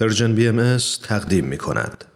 پرژن بی ام تقدیم می کند.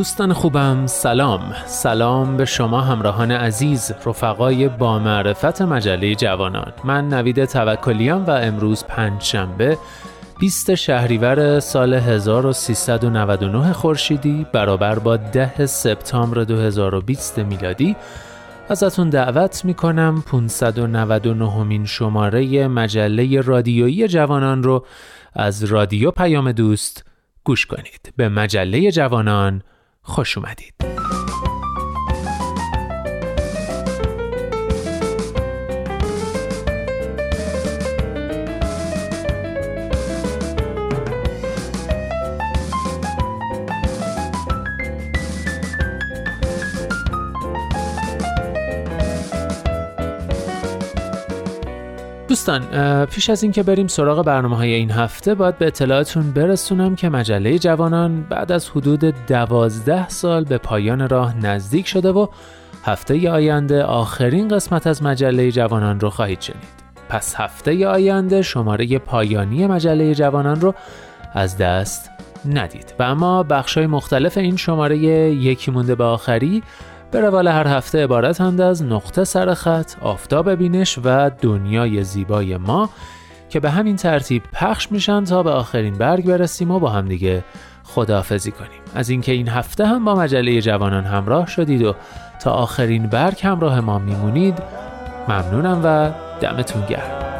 دوستان خوبم سلام. سلام به شما همراهان عزیز رفقای با معرفت مجله جوانان. من نوید توکلیام و امروز پنج شنبه 20 شهریور سال 1399 خورشیدی برابر با 10 سپتامبر 2020 میلادی. ازتون دعوت می‌کنم 599 مین شماره مجله رادیویی جوانان رو از رادیو پیام دوست گوش کنید. به مجله جوانان خوش اومدید. دوستان پیش از اینکه بریم سراغ برنامه های این هفته باید به اطلاعاتون برسونم که مجله جوانان بعد از حدود دوازده سال به پایان راه نزدیک شده و هفته آینده آخرین قسمت از مجله جوانان رو خواهید شنید. پس هفته آینده شماره پایانی مجله جوانان رو از دست ندید. و اما بخشای مختلف این شماره یکی مونده به آخری به روال هر هفته عبارتند از نقطه سر خط، آفتاب بینش و دنیای زیبای ما که به همین ترتیب پخش میشن تا به آخرین برگ برسیم و با هم دیگه خداحافظی کنیم. از اینکه این هفته هم با مجله جوانان همراه شدید و تا آخرین برگ همراه ما میمونید ممنونم و دمتون گرم.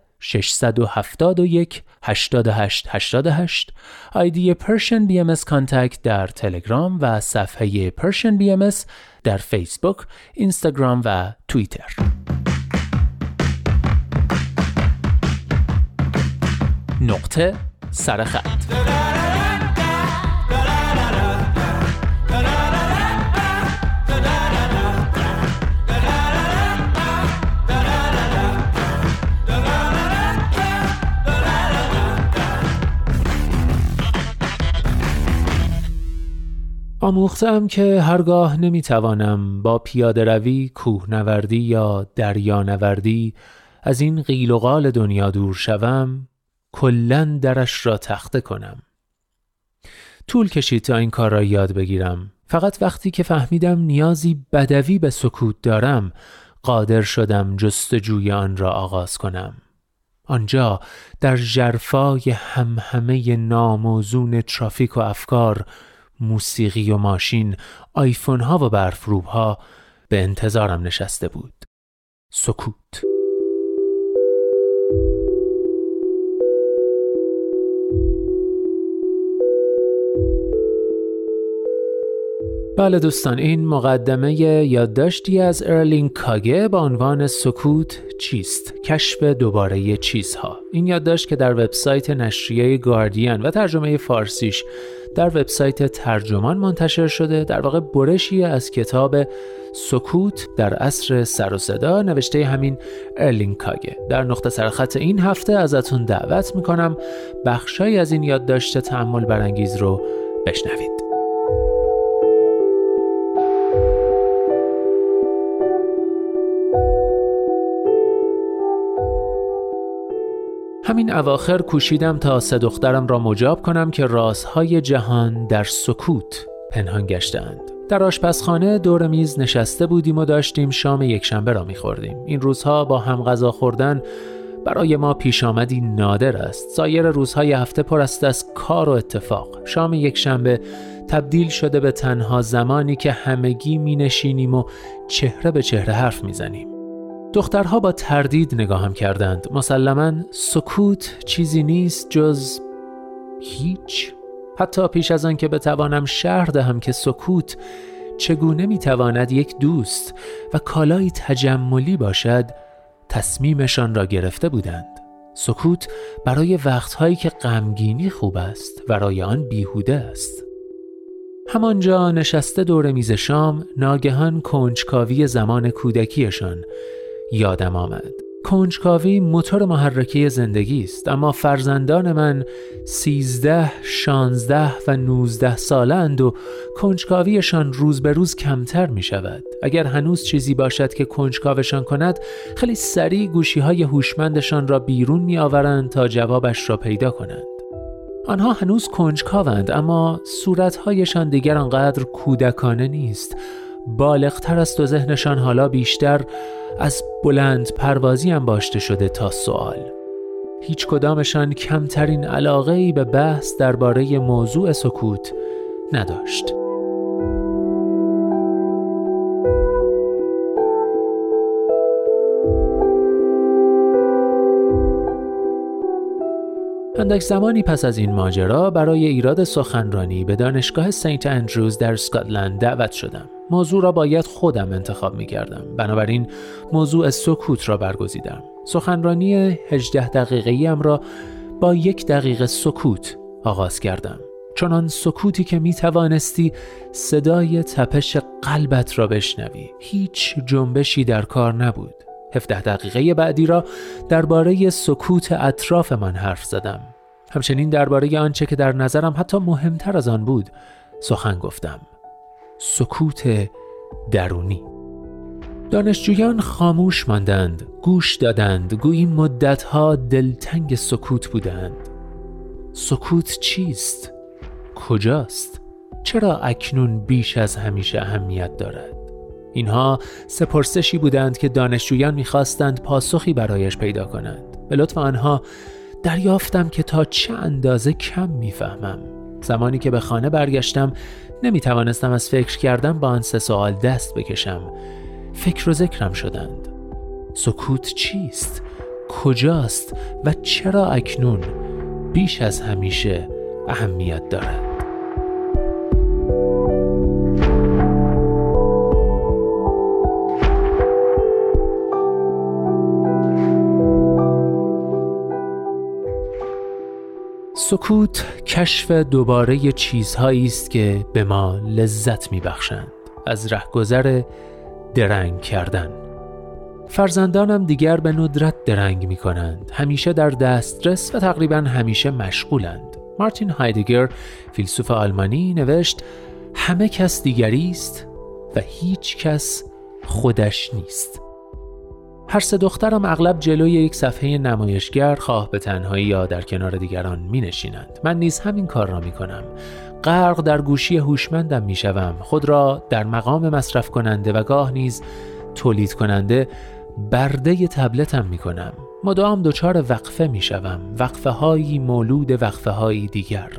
671 88 88 ID Persian BMS contact در تلگرام و صفحه Persian BMS در فیسبوک، اینستاگرام و توییتر. نقطه سرخط آموختم که هرگاه نمی‌توانم با پیاده روی، کوهنوردی یا دریانوردی از این قیل و قال دنیا دور شوم کلا درش را تخته کنم. طول کشید تا این کار را یاد بگیرم. فقط وقتی که فهمیدم نیازی بدوی به سکوت دارم قادر شدم جستجوی آن را آغاز کنم. آنجا در جرفای همهمه ناموزون ترافیک و افکار موسیقی و ماشین آیفون ها و برفروب ها به انتظارم نشسته بود. سکوت. بله دوستان این مقدمه یادداشتی از ارلین کاگه با عنوان سکوت چیست؟ کشف دوباره چیزها. این یادداشت که در وبسایت نشریه گاردین و ترجمه فارسیش در وبسایت ترجمان منتشر شده در واقع برشی از کتاب سکوت در عصر سر و صدا نوشته همین ارلین کاگه. در نقطه سرخط این هفته ازتون دعوت می‌کنم بخشایی از این یادداشت تحمل برانگیز رو بشنوید. همین اواخر کوشیدم تا سه دخترم را مجاب کنم که رازهای جهان در سکوت پنهان گشتند. در آشپزخانه دور میز نشسته بودیم و داشتیم شام یکشنبه را میخوردیم. این روزها با هم غذا خوردن برای ما پیش آمدی نادر است. سایر روزهای هفته پر است از کار و اتفاق. شام یکشنبه تبدیل شده به تنها زمانی که همگی می نشینیم و چهره به چهره حرف می‌زنیم. دخترها با تردید نگاهم کردند. مسلما سکوت چیزی نیست جز هیچ. حتی پیش از آن که بتوانم شهر دهم که سکوت چگونه می‌تواند یک دوست و کالای تجملی باشد تصمیمشان را گرفته بودند. سکوت برای وقتهایی که غمگینی خوب است برای آن بیهوده است. همانجا نشسته دور میز شام ناگهان کنجکاوی زمان کودکیشان یادم آمد. کنجکاوی موتور محرکه زندگی است اما فرزندان من سیزده، شانزده و نوزده سالند و کنجکاویشان روز به روز کمتر می شود. اگر هنوز چیزی باشد که کنجکاوشان کند خیلی سریع گوشی های هوشمندشان را بیرون می آورند تا جوابش را پیدا کنند. آنها هنوز کنجکاوند اما صورتهایشان دیگر آنقدر کودکانه نیست. بالغتر است و ذهنشان حالا بیشتر از بلند پروازی هم باشته شده تا سوال. هیچ کدامشان کمترین علاقه ای به بحث درباره موضوع سکوت نداشت. اندک زمانی پس از این ماجرا برای ایراد سخنرانی به دانشگاه سنت اندروز در اسکاتلند دعوت شدم. موضوع را باید خودم انتخاب می کردم. بنابراین موضوع سکوت را برگزیدم. سخنرانی 18 دقیقه ام را با یک دقیقه سکوت آغاز کردم. چنان سکوتی که می توانستی صدای تپش قلبت را بشنوی. هیچ جنبشی در کار نبود. 17 دقیقه بعدی را درباره سکوت اطراف من حرف زدم. همچنین درباره آنچه که در نظرم حتی مهمتر از آن بود سخن گفتم. سکوت درونی. دانشجویان خاموش ماندند، گوش دادند، گویی مدتها دلتنگ سکوت بودند. سکوت چیست؟ کجاست؟ چرا اکنون بیش از همیشه اهمیت دارد؟ اینها سپرسشی بودند که دانشجویان می‌خواستند پاسخی برایش پیدا کنند به لطف آنها دریافتم که تا چه اندازه کم می‌فهمم زمانی که به خانه برگشتم نمی توانستم از فکر کردن با آن سه سوال دست بکشم فکر و ذکرم شدند سکوت چیست؟ کجاست؟ و چرا اکنون بیش از همیشه اهمیت دارد؟ سکوت کشف دوباره چیزهایی است که به ما لذت میبخشند. از رهگذر درنگ کردن. فرزندانم دیگر به ندرت درنگ می کنند همیشه در دسترس و تقریبا همیشه مشغولند. مارتین هایدگر فیلسوف آلمانی نوشت همه کس دیگری است و هیچ کس خودش نیست. هر سه دخترم اغلب جلوی یک صفحه نمایشگر خواه به تنهایی یا در کنار دیگران می نشینند. من نیز همین کار را می کنم. غرق در گوشی هوشمندم می شوم. خود را در مقام مصرف کننده و گاه نیز تولید کننده برده تبلتم می کنم مدام دچار وقفه می شوم وقفه هایی مولود وقفه هایی دیگر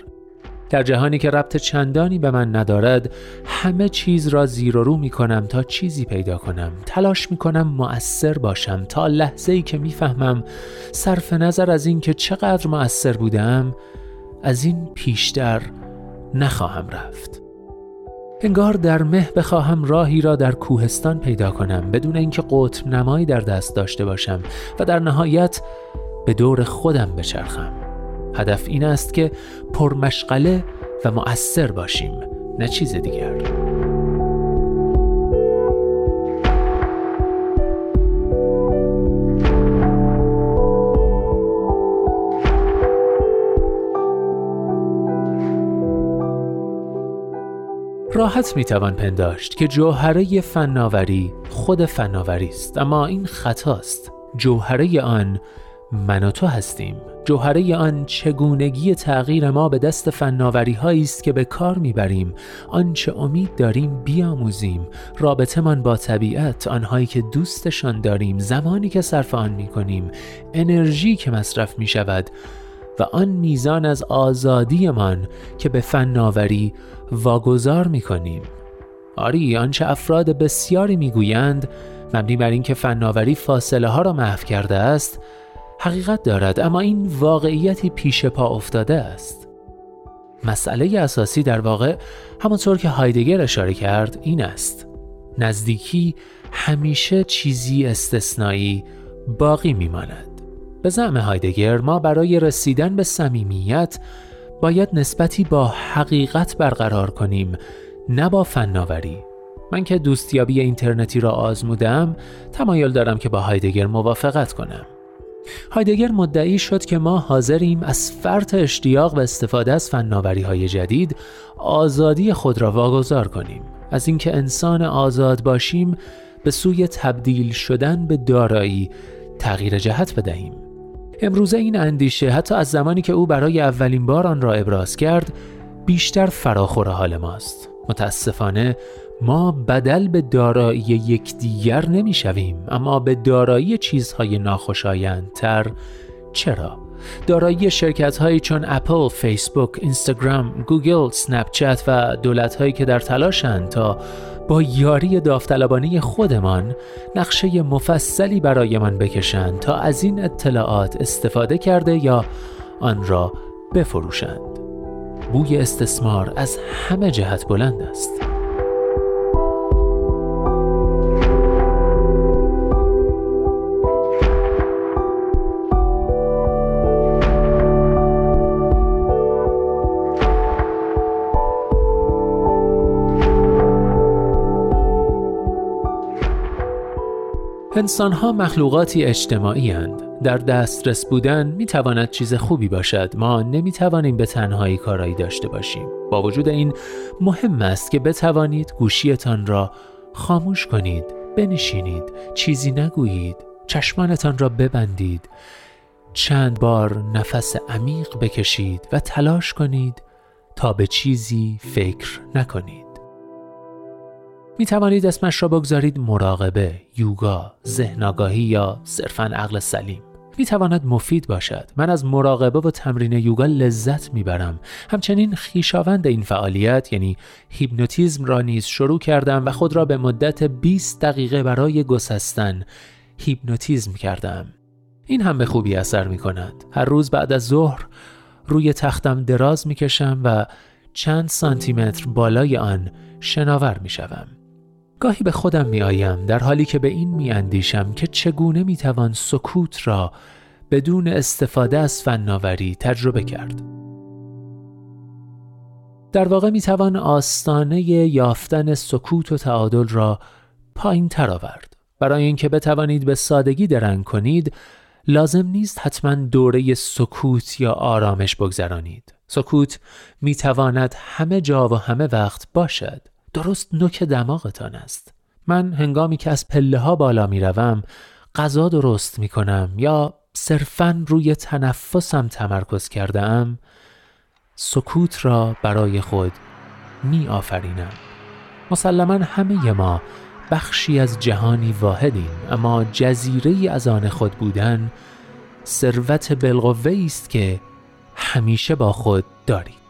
در جهانی که ربط چندانی به من ندارد همه چیز را زیر و رو می کنم تا چیزی پیدا کنم. تلاش می کنم مؤثر باشم تا لحظه ای که می‌فهمم صرف نظر از اینکه چقدر مؤثر بودم از این پیشتر نخواهم رفت. انگار در مه بخواهم راهی را در کوهستان پیدا کنم بدون اینکه قطب نمایی در دست داشته باشم و در نهایت به دور خودم بچرخم. هدف این است که پرمشغله و مؤثر باشیم نه چیز دیگر. راحت می‌توان پنداشت که جوهره فناوری خود فناوری است اما این خطاست. جوهره آن من و تو هستیم. جوهره آن چگونگی تغییر ما به دست فناوری هایی است که به کار می‌بریم. آنچه امید داریم بیاموزیم. رابطمان با طبیعت آنهایی که دوستشان داریم زمانی که صرف آن می‌کنیم. انرژی که مصرف می شود و آن میزان از آزادیمان که به فناوری واگذار می کنیم آری آنچه افراد بسیاری می‌گویند مبنی بر اینکه فناوری فاصله ها را محو کرده است حقیقت دارد اما این واقعیتی پیش پا افتاده است. مسئله اساسی در واقع همانطور که هایدگر اشاره کرد این است. نزدیکی همیشه چیزی استثنایی باقی میماند. به زعم هایدگر ما برای رسیدن به صمیمیت باید نسبتی با حقیقت برقرار کنیم نه با فناوری. من که دوستیابی اینترنتی را آزمودم تمایل دارم که با هایدگر موافقت کنم. هایدگر مدعی شد که ما حاضریم از فرط اشتیاق و استفاده از فناوری های جدید آزادی خود را واگذار کنیم. از اینکه انسان آزاد باشیم به سوی تبدیل شدن به دارایی تغییر جهت بدهیم. امروزه این اندیشه حتی از زمانی که او برای اولین بار آن را ابراز کرد بیشتر فراخور حال ماست. متاسفانه ما بدل به دارایی یکدیگر نمی‌شویم اما به دارایی چیزهای ناخوشایندتر چرا دارایی شرکت هایی چون اپل، فیسبوک، اینستاگرام، گوگل، چت و دولت هایی که در تلاشند تا با یاری داوطلبانه خودمان نقشه مفصلی برایمان بکشند تا از این اطلاعات استفاده کرده یا آن را بفروشند. بوی استثمار از همه جهت بلند است. انسان ها مخلوقاتی اجتماعی هند. در دسترس بودن می تواند چیز خوبی باشد. ما نمی توانیم به تنهایی کارایی داشته باشیم. با وجود این مهم است که بتوانید گوشیتان را خاموش کنید بنشینید چیزی نگویید چشمانتان را ببندید چند بار نفس عمیق بکشید و تلاش کنید تا به چیزی فکر نکنید. می توانید اسمش را بگذارید مراقبه، یوگا، ذهن آگاهی یا صرفا عقل سلیم. می تواند مفید باشد. من از مراقبه و تمرین یوگا لذت می برم. همچنین خیشاوند این فعالیت یعنی هیپنوتیزم را نیز شروع کردم و خود را به مدت 20 دقیقه برای گسستن هیپنوتیزم کردم. این هم به خوبی اثر می کند. هر روز بعد از ظهر روی تختم دراز می کشم و چند سانتیمتر بالای آن شناور می شوم. گاهی به خودم می آیم در حالی که به این می اندیشم که چگونه می توان سکوت را بدون استفاده از فناوری تجربه کرد. در واقع می توان آستانه یافتن سکوت و تعادل را پایین تر آورد. برای اینکه بتوانید به سادگی درنگ کنید لازم نیست حتما دوره سکوت یا آرامش بگذرانید. سکوت می تواند همه جا و همه وقت باشد. درست نوک دماغتان است. من هنگامی که از پله ها بالا می روم غذا درست می کنم یا صرفا روی تنفسم تمرکز کرده ام سکوت را برای خود می آفرینم مسلما همه ما بخشی از جهانی واحدیم اما جزیره از آن خود بودن ثروت بالقوه است که همیشه با خود دارید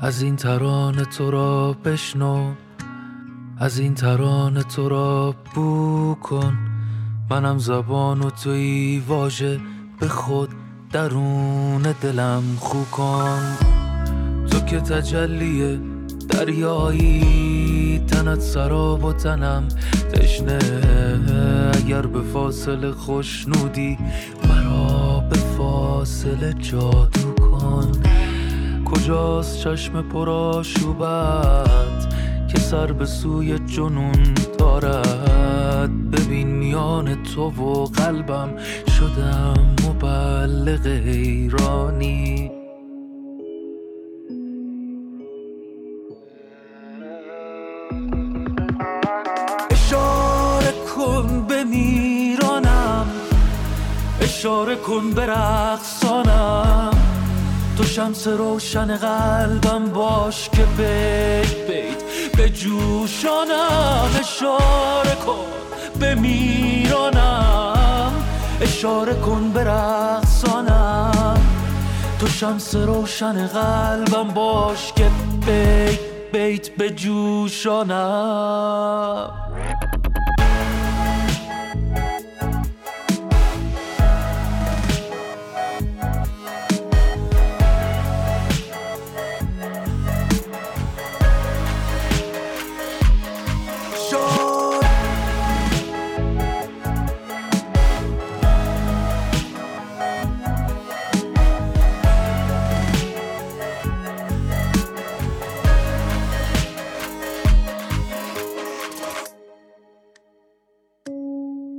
از این ترانه تو را بشنو از این ترانه تو را بو کن. منم زبان و توی واژه به خود درون دلم خو کن. تو که تجلیه دریایی تنت سراب و تنم تشنه. اگر به فاصله خوشنودی مرا به فاصله جادو کن. کجاست چشم پراشوبت که سر به سوی جنون دارد؟ ببین میان تو و قلبم شدم مبلغ ایرانی. اشاره کن به میرانم. اشاره کن به رقصانم. تو شمس روشن قلبم باش که بیت بیت به جوشانم اشاره کن به میرانم. اشاره کن به رقصانم. تو شمس روشن قلبم باش که بیت بیت به جوشانم.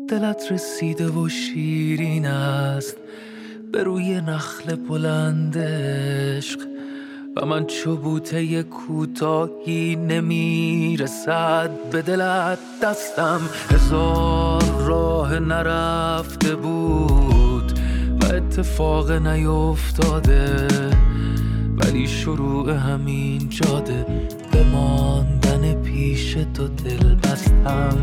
دلت رسیده و شیرین است. به روی نخل بلند عشق. و من چوبوته کوتاهی نمی‌رسد. به دلت دستم هزار راه نرفته بود. و اتفاق نیفتاده. ولی شروع همین جاده. به ماندن پیش تو دل بستم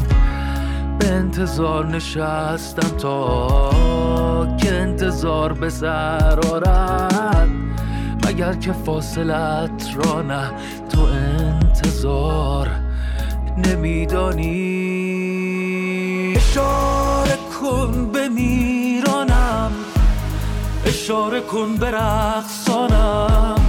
انتظار نشستم تا که انتظار به سر آرد. مگر که فاصلت را نه تو انتظار نمیدانی. اشاره کن به میرانم اشاره کن به رقصانم.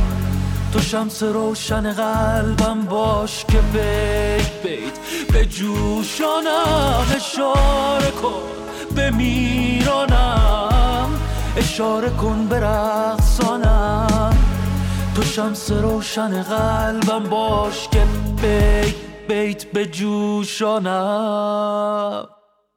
تو شمس روشن قلبم باش که بیت بیت به جوشانم اشاره کن به میرانم اشاره کن به رقصانم. تو شمس روشن قلبم باش که بیت بیت به جوشانم.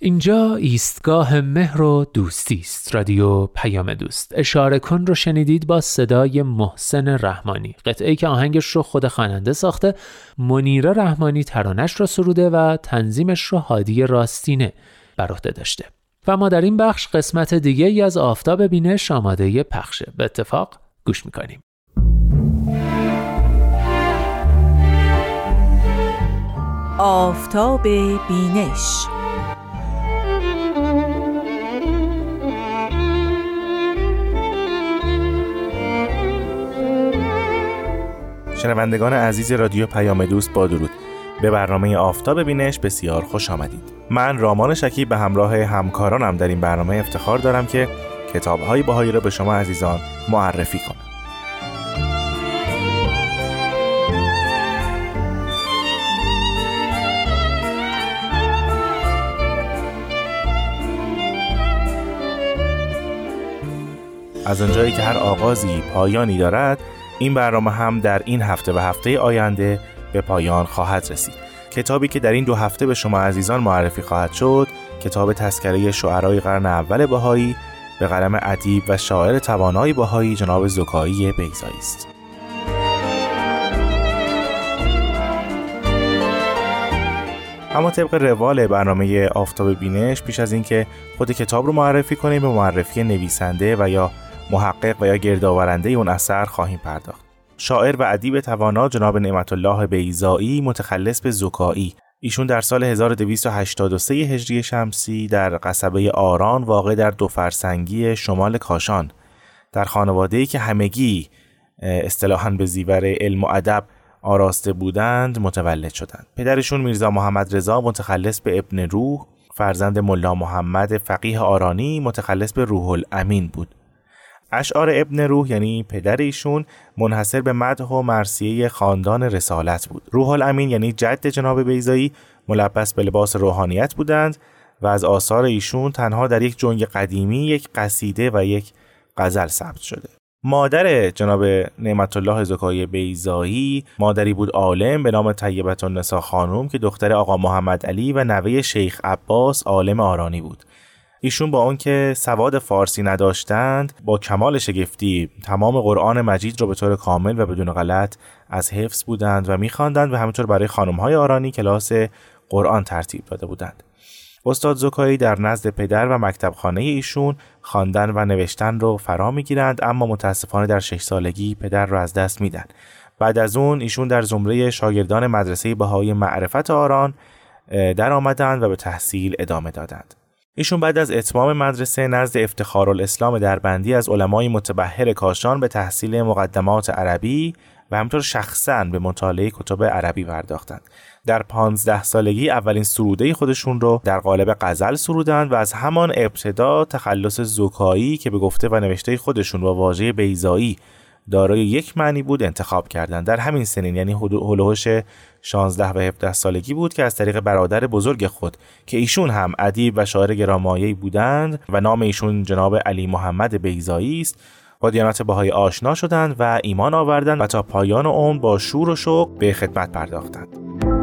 اینجا ایستگاه مهر و دوستی است. رادیو پیام دوست. اشاره کن رو شنیدید با صدای محسن رحمانی. قطعه که آهنگش رو خود خواننده ساخته منیره رحمانی ترانش رو سروده و تنظیمش رو هادی راستینه بر عهده داشته. و ما در این بخش قسمت دیگه ای از آفتاب بینش آماده پخشه. به اتفاق گوش می‌کنیم. آفتاب بینش شنوندگان عزیز رادیو پیام دوست با درود. به برنامه آفتاب بینش بسیار خوش آمدید. من رامان شکیب به همراه همکارانم در این برنامه افتخار دارم که کتابهای باهایی را به شما عزیزان معرفی کنم. از آنجایی که هر آغازی پایانی دارد این برنامه هم در این هفته و هفته آینده به پایان خواهد رسید. کتابی که در این دو هفته به شما عزیزان معرفی خواهد شد کتاب تذکره شعرای قرن اول بهایی به قلم ادیب و شاعر توانای بهایی جناب زکایی بیزایی است. اما طبق روال برنامه آفتاب بینش پیش از اینکه خود کتاب رو معرفی کنیم به معرفی نویسنده و یا محقق و یا گردآورنده اون اثر خواهیم پرداخت. شاعر و ادیب توانا جناب نعمت الله بیزایی متخلص به زکایی ایشون در سال 1283 هجری شمسی در قصبه آران واقع در دو فرسنگی شمال کاشان در خانواده‌ای که همگی اصطلاحاً به زیور علم و ادب آراسته بودند متولد شدند. پدرشون میرزا محمد رضا متخلص به ابن روح فرزند ملا محمد فقیه آرانی متخلص به روح الامین بود. اشعار ابن روح یعنی پدر ایشون منحصر به مدح و مرسیه خاندان رسالت بود. روح الامین یعنی جد جناب بیزایی ملبس به لباس روحانیت بودند و از آثار ایشون تنها در یک جنگ قدیمی یک قصیده و یک غزل ثبت شده. مادر جناب نعمت الله زکای بیزایی مادری بود عالم به نام طیبت النسا خانوم که دختر آقا محمد علی و نوه شیخ عباس عالم آرانی بود ایشون با آنکه سواد فارسی نداشتند با کمال شگفتی تمام قرآن مجید را به طور کامل و بدون غلط از حفظ بودند و میخواندند و همینطور برای های آرانی کلاس قرآن ترتیب داده بودند. استاد زکایی در نزد پدر و مکتبخانه ایشون خواندن و نوشتن رو فرا می‌گیرند اما متاسفانه در شش سالگی پدر را از دست میدن. بعد از اون ایشون در زمره شاگردان مدرسه بهای معرفت آران در آمدند و به تحصیل ادامه دادند. ایشون بعد از اتمام مدرسه نزد افتخار الاسلام دربندی از علمای متبهر کاشان به تحصیل مقدمات عربی و همطور شخصا به مطالعه کتب عربی پرداختند. در پانزده سالگی اولین سروده خودشون رو در قالب غزل سرودند و از همان ابتدا تخلص زکایی که به گفته و نوشته خودشون با واژه بیزایی دارای یک معنی بود انتخاب کردند در همین سنین یعنی هلوهش 16 و 17 سالگی بود که از طریق برادر بزرگ خود که ایشون هم ادیب و شاعر گرامایه‌ای بودند و نام ایشون جناب علی محمد بیزایی است با دیانت بهای آشنا شدند و ایمان آوردند و تا پایان عمر با شور و شوق به خدمت پرداختند.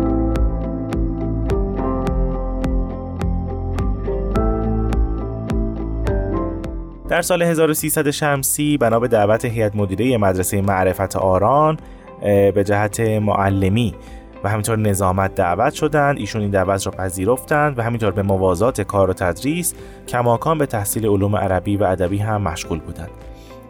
در سال 1300 شمسی بنا به دعوت هیئت مدیره مدرسه معرفت آران به جهت معلمی و همینطور نظامت دعوت شدند. ایشون این دعوت را پذیرفتند و همینطور به موازات کار و تدریس کماکان به تحصیل علوم عربی و ادبی هم مشغول بودند.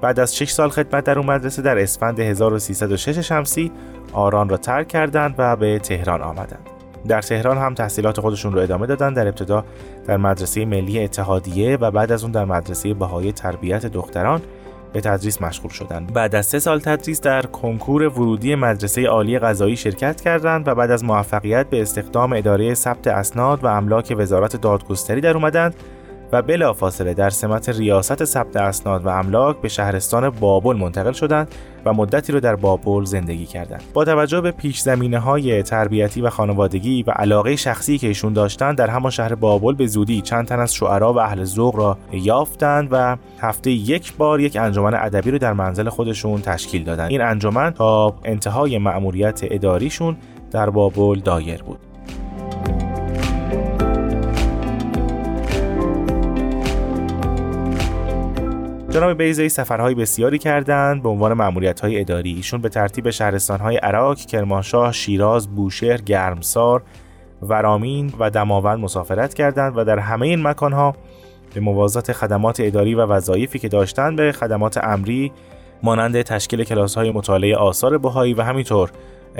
بعد از 6 سال خدمت در اون مدرسه در اسفند 1306 شمسی آران را ترک کردند و به تهران آمدند. در تهران هم تحصیلات خودشون رو ادامه دادن در ابتدا در مدرسه ملی اتحادیه و بعد از اون در مدرسه بهای تربیت دختران به تدریس مشغول شدند. بعد از سه سال تدریس در کنکور ورودی مدرسه عالی غذایی شرکت کردند و بعد از موفقیت به استخدام اداره ثبت اسناد و املاک وزارت دادگستری در اومدند و بلافاصله در سمت ریاست ثبت اسناد و املاک به شهرستان بابل منتقل شدند و مدتی رو در بابل زندگی کردند. با توجه به پیش زمینه های تربیتی و خانوادگی و علاقه شخصی که ایشون داشتند در همان شهر بابل به زودی چند تن از شعرا و اهل ذوق را یافتند و هفته یک بار یک انجمن ادبی رو در منزل خودشون تشکیل دادند. این انجمن تا انتهای مأموریت اداریشون در بابل دایر بود. جناب بیزایی سفرهای بسیاری کردند به عنوان های اداری ایشون به ترتیب شهرستانهای عراق، کرمانشاه، شیراز، بوشهر، گرمسار، ورامین و دماوند مسافرت کردند و در همه این مکانها به موازات خدمات اداری و وظایفی که داشتند به خدمات امری مانند تشکیل کلاس‌های مطالعه آثار بهایی و همینطور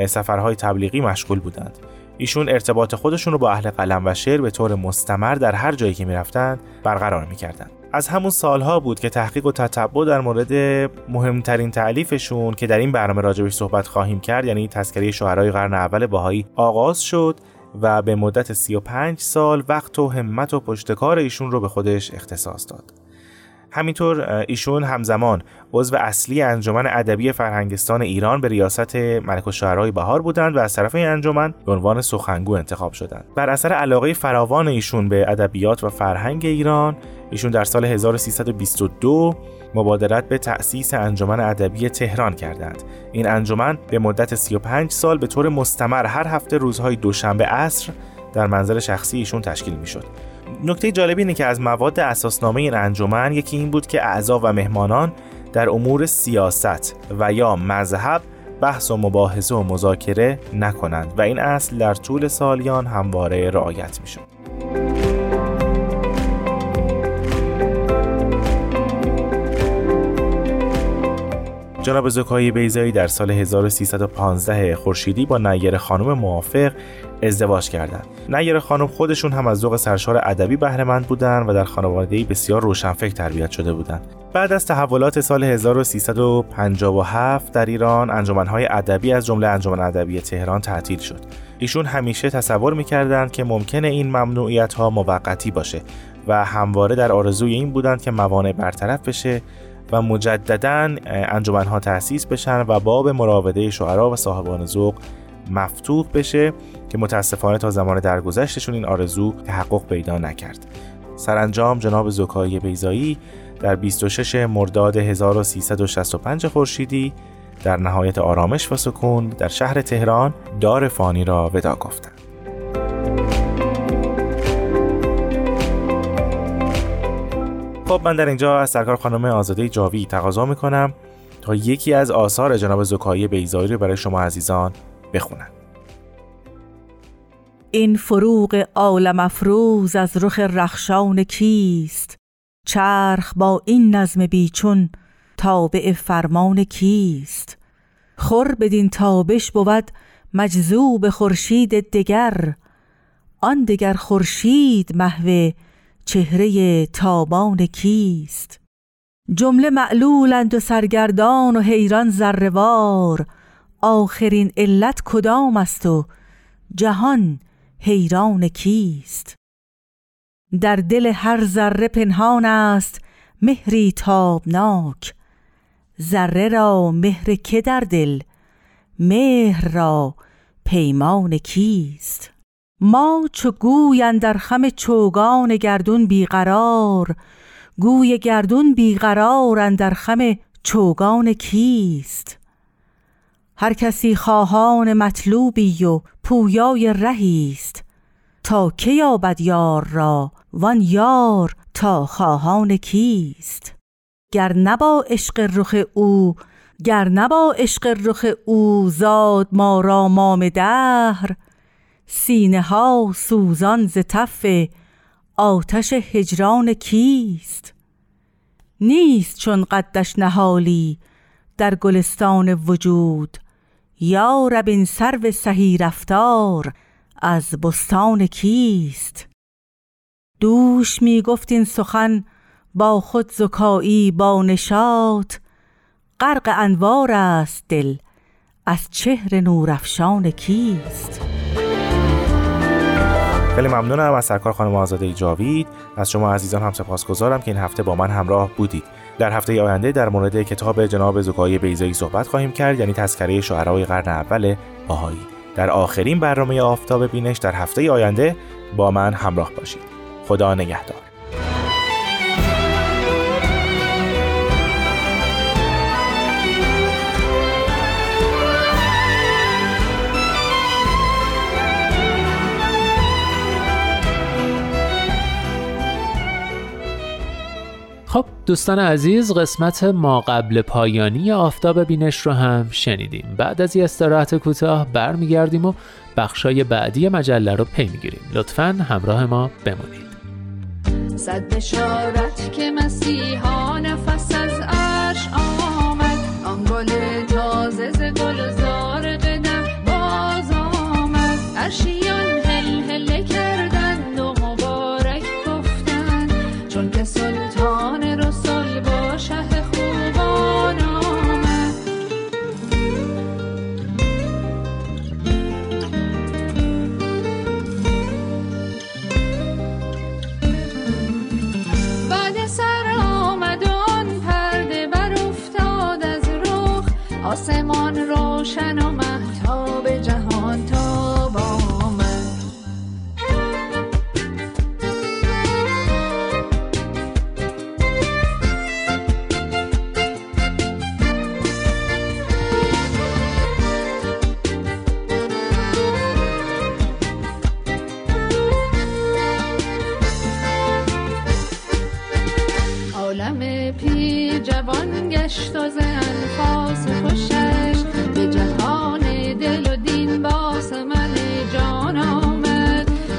سفرهای تبلیغی مشغول بودند. ایشون ارتباط خودشون رو با اهل قلم و شعر به طور مستمر در هر جایی که می‌رفتند برقرار می‌کردند. از همون سالها بود که تحقیق و تتبع در مورد مهمترین تعلیفشون که در این برنامه راجبش صحبت خواهیم کرد یعنی تذکره شعرهای قرن اول باهایی آغاز شد و به مدت 35 سال وقت و همت و پشتکار ایشون رو به خودش اختصاص داد. همینطور ایشون همزمان عضو اصلی انجمن ادبی فرهنگستان ایران به ریاست ملک الشعرای بهار بودند و از طرف این انجمن به عنوان سخنگو انتخاب شدند. بر اثر علاقه فراوان ایشون به ادبیات و فرهنگ ایران ایشون در سال 1322 مبادرت به تأسیس انجمن ادبی تهران کردند. این انجمن به مدت 35 سال به طور مستمر هر هفته روزهای دوشنبه عصر در منزل شخصی ایشون تشکیل می‌شد. نکته جالبی اینه که از مواد اساسنامه این انجمن یکی این بود که اعضا و مهمانان در امور سیاست و یا مذهب بحث و مباحثه و مذاکره نکنند و این اصل در طول سالیان همواره رعایت می‌شد. جناب زکایی بیزایی در سال 1315 خورشیدی با نیر خانم موافق ازدواج کردند. نیر خانم خودشون هم از ذوق سرشار ادبی بهرهمند بودند و در خانواده‌ای بسیار روشنفکر تربیت شده بودند. بعد از تحولات سال 1357 در ایران انجمنهای ادبی از جمله انجمن ادبی تهران تعطیل شد. ایشون همیشه تصور می‌کردند که ممکنه این ممنوعیت ها موقتی باشه و همواره در آرزوی این بودند که موانع برطرف بشه و مجددا انجمنها تأسیس بشن و باب مراوده شعرا و صاحبان ذوق مفتوح بشه که متاسفانه تا زمان درگذشتشون این آرزو تحقق پیدا نکرد سرانجام جناب زکایی بیزایی در 26 مرداد 1365 خورشیدی در نهایت آرامش و سکون در شهر تهران دار فانی را ودا گفتند. خب من در اینجا از سرکار خانم آزاده جاوی تقاضا می‌کنم تا یکی از آثار جناب زکایی بیزایی رو برای شما عزیزان بخونم این فروغ عالم افروز از رخ رخشان کیست؟ چرخ با این نظم بیچون تابع فرمان کیست؟ خور بدین تابش بود مجذوب خورشید دگر آن دگر خورشید محو چهره تابان کیست؟ جمله معلولند و سرگردان و حیران زروار آخرین علت کدام است و جهان حیران کیست؟ در دل هر ذره پنهان است مهری تابناک. ذره را مهر که در دل مهر را پیمان کیست؟ ما چو گوی در خم چوگان گردون بیقرار گوی گردون بیقرار در خم چوگان کیست؟ هر کسی خواهان مطلوبی و پویای رهیست تا که یابد یار را وان یار تا خواهان کیست؟ گر نبا عشق رخ او گر نبا عشق رخ او زاد ما را مام دهر سینه ها سوزان ز تف آتش هجران کیست؟ نیست چون قدش نهالی در گلستان وجود یا رب این سرو سهی رفتار از بستان کیست؟ دوش می گفت این سخن با خود زکایی با نشاط غرق انوار است دل از چهر نورافشان کیست؟ خیلی ممنونم از سرکار خانم آزاده جاوید. از شما عزیزان هم سپاسگزارم که این هفته با من همراه بودید. در هفته آینده در مورد کتاب جناب زکای بیزایی صحبت خواهیم کرد یعنی تذکره شعرای قرن اول باهایی در آخرین برنامه آفتاب بینش در هفته آینده با من همراه باشید. خدا نگهدار. خب دوستان عزیز قسمت ما قبل پایانی آفتاب بینش رو هم شنیدیم. بعد از یه استراحت کوتاه برمیگردیم و بخشای بعدی مجله رو پی می‌گیریم. لطفا همراه ما بمونید. صد بشارت که مسیحا نفس از جوان گشت و ز انفاس خوشش. به جهان دل و دین باس من جان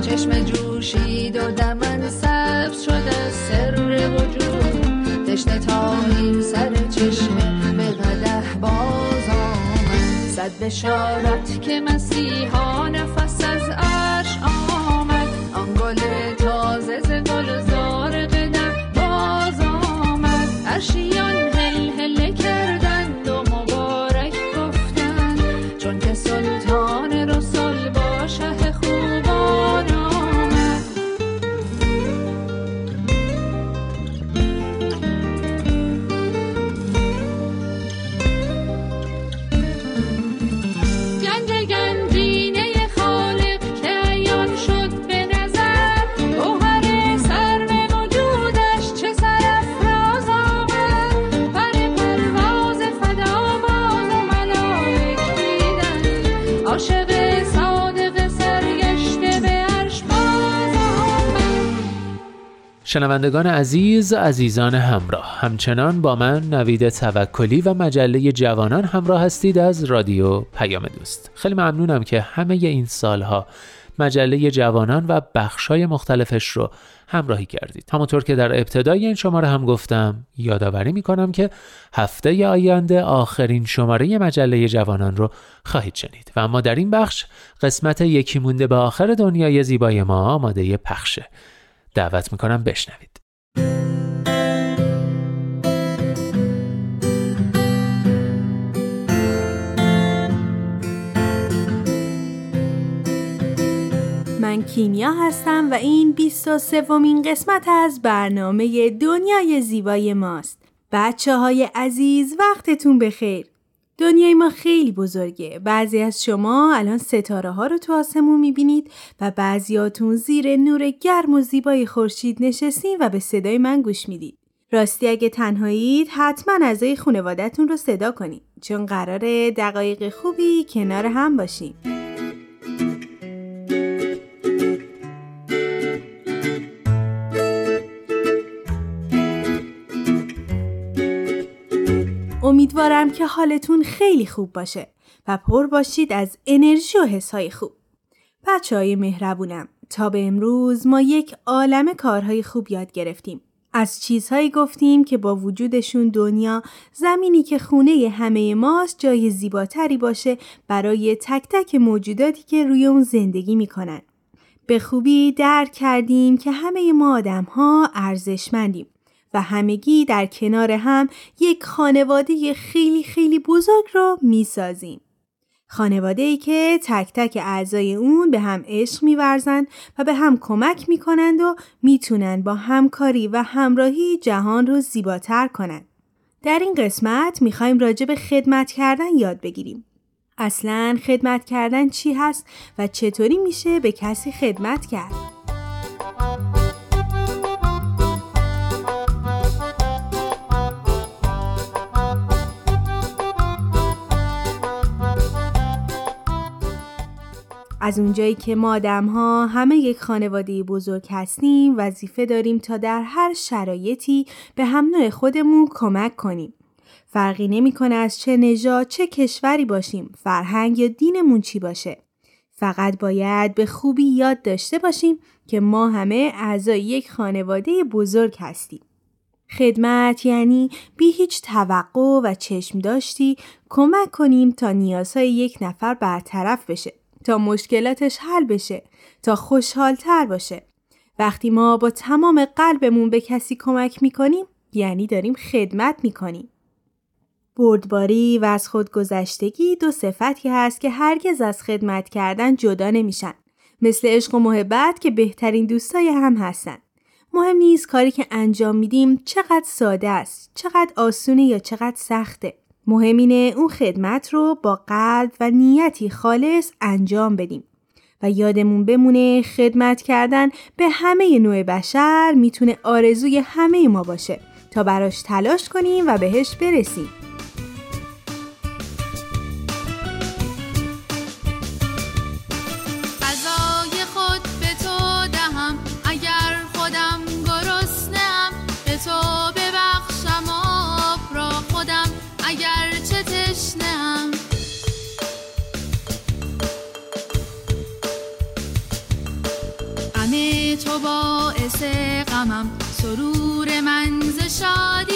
چشم جوشید و دمن سبز شد سر وجود. تشنه تا این سر چشمه به قده باز آمد. صد بشارت که مسیحا نفس از عرش آمد. آن شنوندگان عزیز عزیزان همراه همچنان با من نوید توکلی و مجله جوانان همراه هستید از رادیو پیام دوست. خیلی ممنونم که همه این سالها مجله جوانان و بخشای مختلفش رو همراهی کردید. همونطور که در ابتدای این شماره هم گفتم یادآوری می‌کنم که هفته آینده آخرین شماره مجله جوانان رو خواهید شنید. و اما در این بخش قسمت یکی مونده به آخر دنیای زیبای ما آماده پخشه. دعوت می‌کنم بشنوید من کیمیا هستم و این 23 ومین قسمت از برنامه دنیای زیبای ماست. بچه های عزیز وقتتون بخیر. دنیای ما خیلی بزرگه. بعضی از شما الان ستاره ها رو تو آسمون می‌بینید و بعضیاتون زیر نور گرم و زیبای خورشید نشستین و به صدای من گوش می‌دید. راستی اگه تنهایید حتما اعضای خانوادتون رو صدا کنید چون قراره دقایق خوبی کنار هم باشیم. امیدوارم که حالتون خیلی خوب باشه و پر باشید از انرژی و حسهای خوب. بچه های مهربونم تا به امروز ما یک عالم کارهای خوب یاد گرفتیم. از چیزهایی گفتیم که با وجودشون دنیا زمینی که خونه همه ماست جای زیباتری باشه برای تک تک موجوداتی که روی اون زندگی می‌کنن. به خوبی درک کردیم که همه ما آدم ها ارزشمندیم و همگی در کنار هم یک خانواده خیلی خیلی بزرگ رو می‌سازیم. خانواده ای که تک تک اعضای اون به هم عشق میورزند و به هم کمک می‌کنند و می‌تونن با همکاری و همراهی جهان رو زیباتر کنند. در این قسمت می‌خوایم راجع به خدمت کردن یاد بگیریم. اصلا خدمت کردن چی هست و چطوری میشه به کسی خدمت کرد؟ از اونجایی که ما آدم ها همه یک خانواده بزرگ هستیم وظیفه داریم تا در هر شرایطی به هم نوع خودمون کمک کنیم. فرقی نمی‌کنه از چه نژاد چه کشوری باشیم، فرهنگ یا دینمون چی باشه. فقط باید به خوبی یاد داشته باشیم که ما همه اعضای یک خانواده بزرگ هستیم. خدمت یعنی بی هیچ توقع و چشم داشتی کمک کنیم تا نیازهای یک نفر برطرف بشه تا مشکلاتش حل بشه تا خوشحالتر باشه. وقتی ما با تمام قلبمون به کسی کمک می‌کنیم یعنی داریم خدمت می‌کنیم. بردباری و از خودگذشتگی دو صفتی هست که هرگز از خدمت کردن جدا نمیشن. مثل عشق و محبت که بهترین دوستای هم هستن. مهم نیست کاری که انجام میدیم چقدر ساده است چقدر آسونه یا چقدر سخته. مهم اینه اون خدمت رو با قلب و نیتی خالص انجام بدیم و یادمون بمونه خدمت کردن به همه نوع بشر می‌تونه آرزوی همه ما باشه تا براش تلاش کنیم و بهش برسیم. باعث غمم. سرور من ز شادیت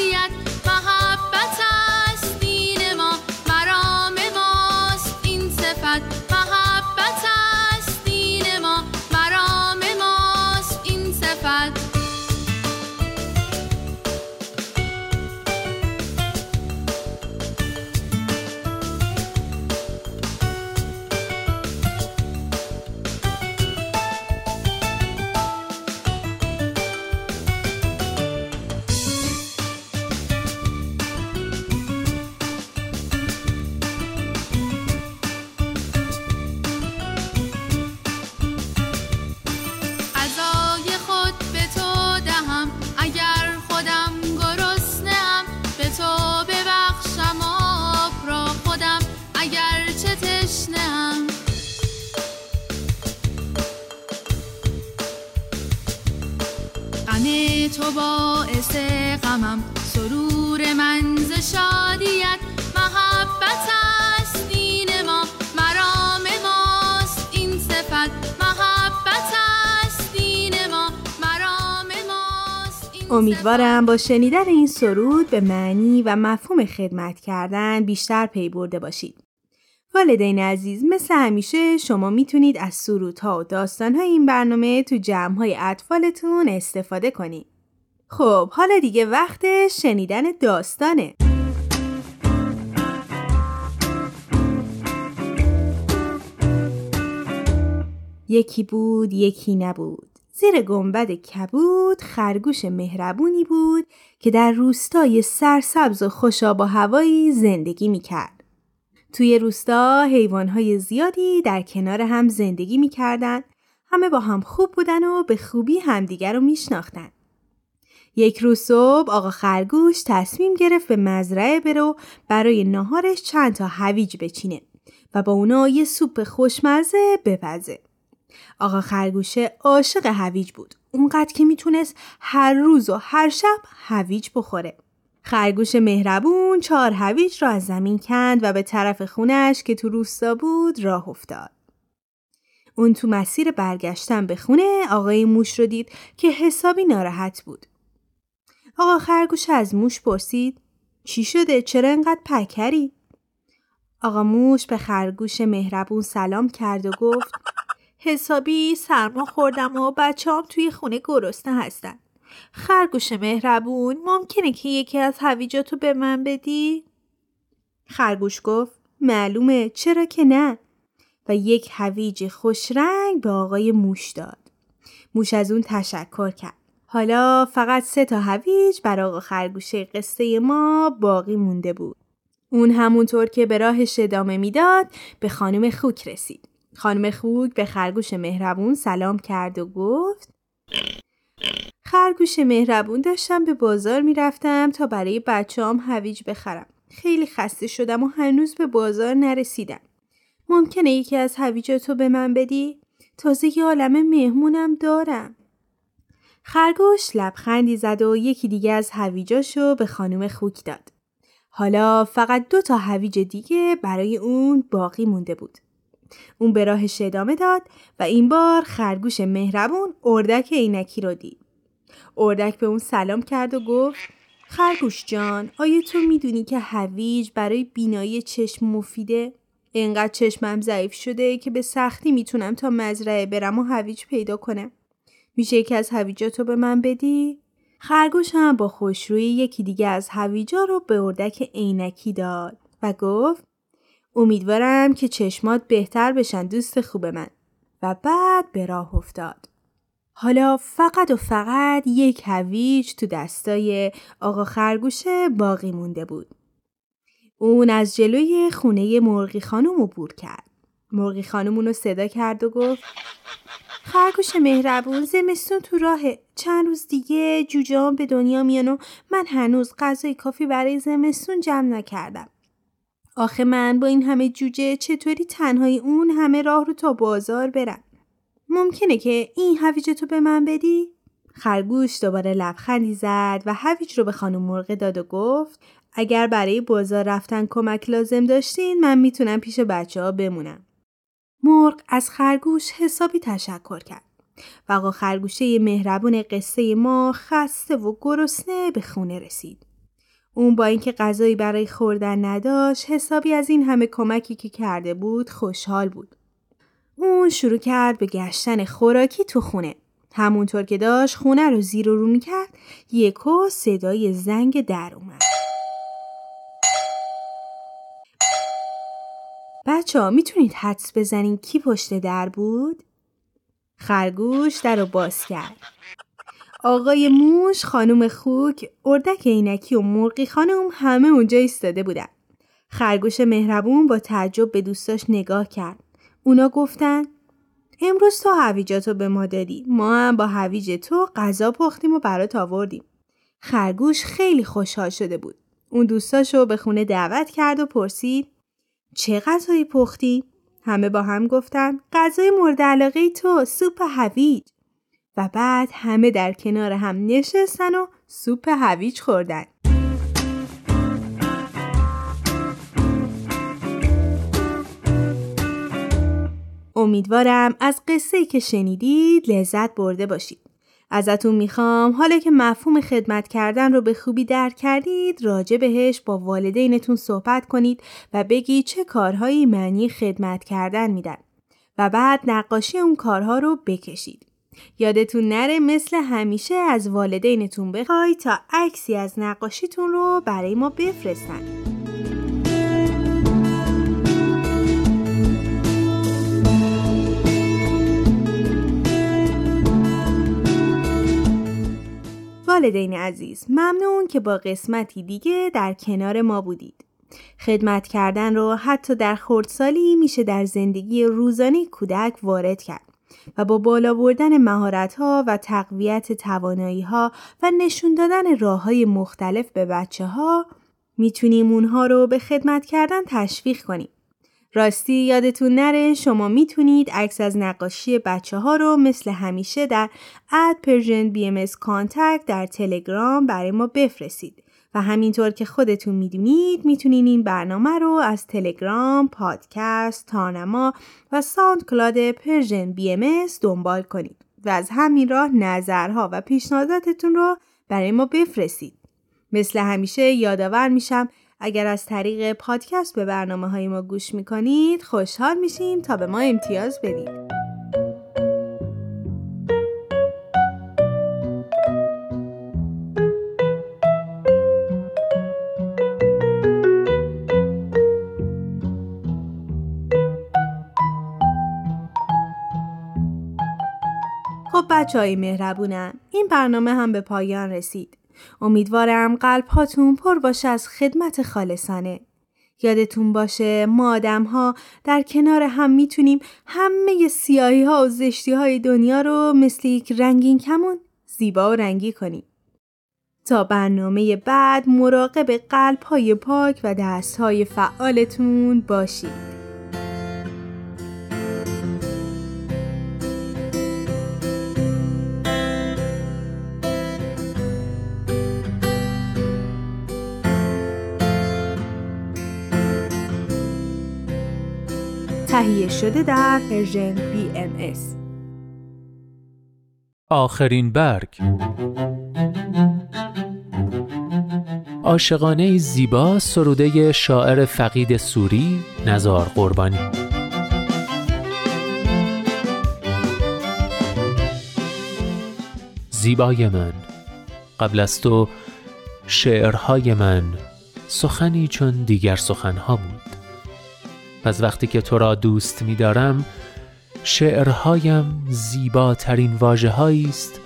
امیدوارم با شنیدن این سرود به معنی و مفهوم خدمت کردن بیشتر پی برده باشید. والدین عزیز مثل همیشه شما می‌تونید از سرودها و داستانهای این برنامه تو جمعهای اطفالتون استفاده کنید. خب حالا دیگه وقت شنیدن داستانه. یکی بود یکی نبود. زیر گنبد کبود خرگوش مهربونی بود که در روستای سرسبز و خوشاب و هوایی زندگی می‌کرد. توی روستا حیوانهای زیادی در کنار هم زندگی می‌کردن همه با هم خوب بودن و به خوبی همدیگر رو میشناختن. یک روز صبح آقا خرگوش تصمیم گرفت به مزرعه برو برای ناهارش چند تا هویج بچینه و با اونا یه سوپ خوشمزه بپزه. آقا خرگوشه عاشق هویج بود. اونقدر که می‌تونست هر روز و هر شب هویج بخوره. خرگوش مهربون چهار هویج را از زمین کند و به طرف خونش که تو روستا بود راه افتاد. اون تو مسیر برگشتن به خونه آقای موش رو دید که حسابی ناراحت بود. آقا خرگوش از موش پرسید چی شده؟ چرا انقدر پکری؟ آقا موش به خرگوش مهربون سلام کرد و گفت حسابی سرما خوردم و بچه هم توی خونه گرسنه هستن. خرگوش مهربون ممکنه که یکی از هویجاتو به من بدی؟ خرگوش گفت معلومه چرا که نه و یک هویج خوش رنگ به آقای موش داد. موش از اون تشکر کرد. حالا فقط سه تا هویج بر آقا خرگوشه قصه ما باقی مونده بود. اون همونطور که به راهش ادامه می‌داد به خانم خوک رسید. خانم خوک به خرگوش مهربون سلام کرد و گفت خرگوش مهربون داشتم به بازار می‌رفتم تا برای بچه هویج بخرم. خیلی خسته شدم و هنوز به بازار نرسیدم. ممکنه یکی از هویجاتو به من بدی؟ تازه یه عالم مهمونم دارم. خرگوش لبخندی زد و یکی دیگه از هویجاشو به خانم خوک داد. حالا فقط دو تا هویج دیگه برای اون باقی مونده بود. اون به راهش ادامه داد و این بار خرگوش مهربون اردک عینکی رو دید. اردک به اون سلام کرد و گفت خرگوش جان آیا تو می‌دونی که هویج برای بینایی چشم مفیده؟ انقدر چشمم ضعیف شده که به سختی می‌تونم تا مزرعه برم و هویج پیدا کنم. میشه یکی از هویجاتو به من بدی؟ خرگوش هم با خوشرویی یکی دیگه از هویجا رو به اردک عینکی داد و گفت امیدوارم که چشمات بهتر بشن دوست خوب من و بعد به راه افتاد. حالا فقط و فقط یک هویج تو دستای آقا خرگوشه باقی مونده بود. اون از جلوی خونه مرغی خانم عبور کرد. مرغی خانم اونو صدا کرد و گفت خرگوش مهربون زمستون تو راهه چند روز دیگه جوجه به دنیا میان و من هنوز غذای کافی برای زمستون جمع نکردم. آخه من با این همه جوجه چطوری تنهایی اون همه راه رو تا بازار برم؟ ممکنه که این هویج تو به من بدی؟ خرگوش دوباره لبخندی زد و هویج رو به خانم مرغ داد و گفت اگر برای بازار رفتن کمک لازم داشتین من می‌تونم پیش بچه ها بمونم. مرغ از خرگوش حسابی تشکر کرد. و خرگوشه مهربون قصه ما خسته و گرسنه به خونه رسید. اون با اینکه غذایی برای خوردن نداشت حسابی از این همه کمکی که کرده بود خوشحال بود. اون شروع کرد به گشتن خوراکی تو خونه. همونطور که داشت خونه رو زیر و رو می‌کرد یکو صدای زنگ در اومد. بچه ها می‌تونید حدس بزنین کی پشت در بود؟ خرگوش در رو باز کرد. آقای موش، خانم خوک، اردک عینکی و مرغی خانم همه اونجا ایستاده بودن. خرگوش مهربون با تعجب به دوستاش نگاه کرد. اونا گفتن امروز تو هویجاتو به ما دادی. ما هم با هویج تو غذا پختیم و برات آوردیم. خرگوش خیلی خوشحال شده بود. اون دوستاشو به خونه دعوت کرد و پرسید چه غذایی پختی؟ همه با هم گفتن غذای مورد علاقه تو سوپ هویج. و بعد همه در کنار هم نشستن و سوپ هویج خوردن. امیدوارم از قصه که شنیدید لذت برده باشید. ازتون می‌خوام حالا که مفهوم خدمت کردن رو به خوبی درک کردید راجع بهش با والدینتون صحبت کنید و بگید چه کارهایی معنی خدمت کردن میدن و بعد نقاشی اون کارها رو بکشید. یادتون نره مثل همیشه از والدینتون بخوای تا عکسی از نقاشیتون رو برای ما بفرستن. والدین عزیز ممنون که با قسمتی دیگه در کنار ما بودید. خدمت کردن رو حتی در خردسالی میشه در زندگی روزانه کودک وارد کرد و با بالا بردن مهارت ها و تقویت توانایی ها و نشون دادن راه های مختلف به بچه ها می‌تونیم اونها رو به خدمت کردن تشویق کنیم. راستی یادتون نره شما می‌تونید عکس از نقاشی بچه ها رو مثل همیشه در at Persian BMS در تلگرام برای ما بفرستید و همینطور که خودتون می‌دونید می‌تونید این برنامه رو از تلگرام، پادکست، تارنما و SoundCloud Persian BMS دنبال کنید و از همین راه نظرها و پیشنهاداتتون رو برای ما بفرستید. مثل همیشه یادآور میشم اگر از طریق پادکست به برنامه های ما گوش می‌کنید خوشحال میشیم تا به ما امتیاز بدید. خب بچه های مهربونم این برنامه هم به پایان رسید. امیدوارم قلب هاتون پر باشه از خدمت خالصانه. یادتون باشه ما آدم ها در کنار هم می‌تونیم همه سیاهی ها و زشتی های دنیا رو مثل یک رنگین کمون زیبا و رنگی کنیم. تا برنامه بعد مراقب قلب های پاک و دست های فعالتون باشید. تهیه شده در پرژن BMS آخرین برگ. عاشقانه زیبا سروده شاعر فقید سوری نزار قربانی. زیبای من قبل از تو شعرهای من سخنی چون دیگر سخنها بود. پس وقتی که تو را دوست می دارم شعرهایم زیباترین واجه است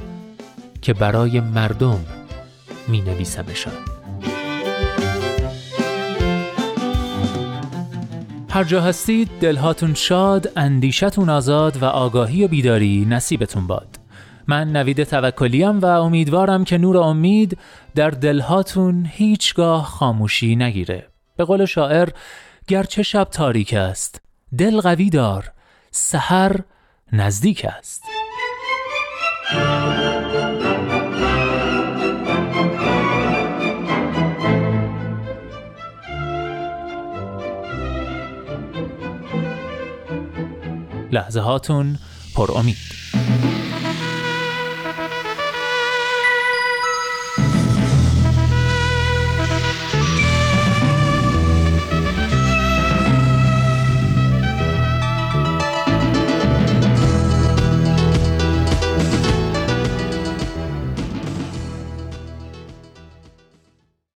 که برای مردم می نویسمشان هر جا هستید دلهاتون شاد اندیشتون آزاد و آگاهی و بیداری نصیبتون باد. من نوید توکلیم و امیدوارم که نور امید در دلهاتون هیچگاه خاموشی نگیره. به قول شاعر گرچه شب تاریک است. دل قوی دار. سحر نزدیک است. لحظه هاتون پر امید.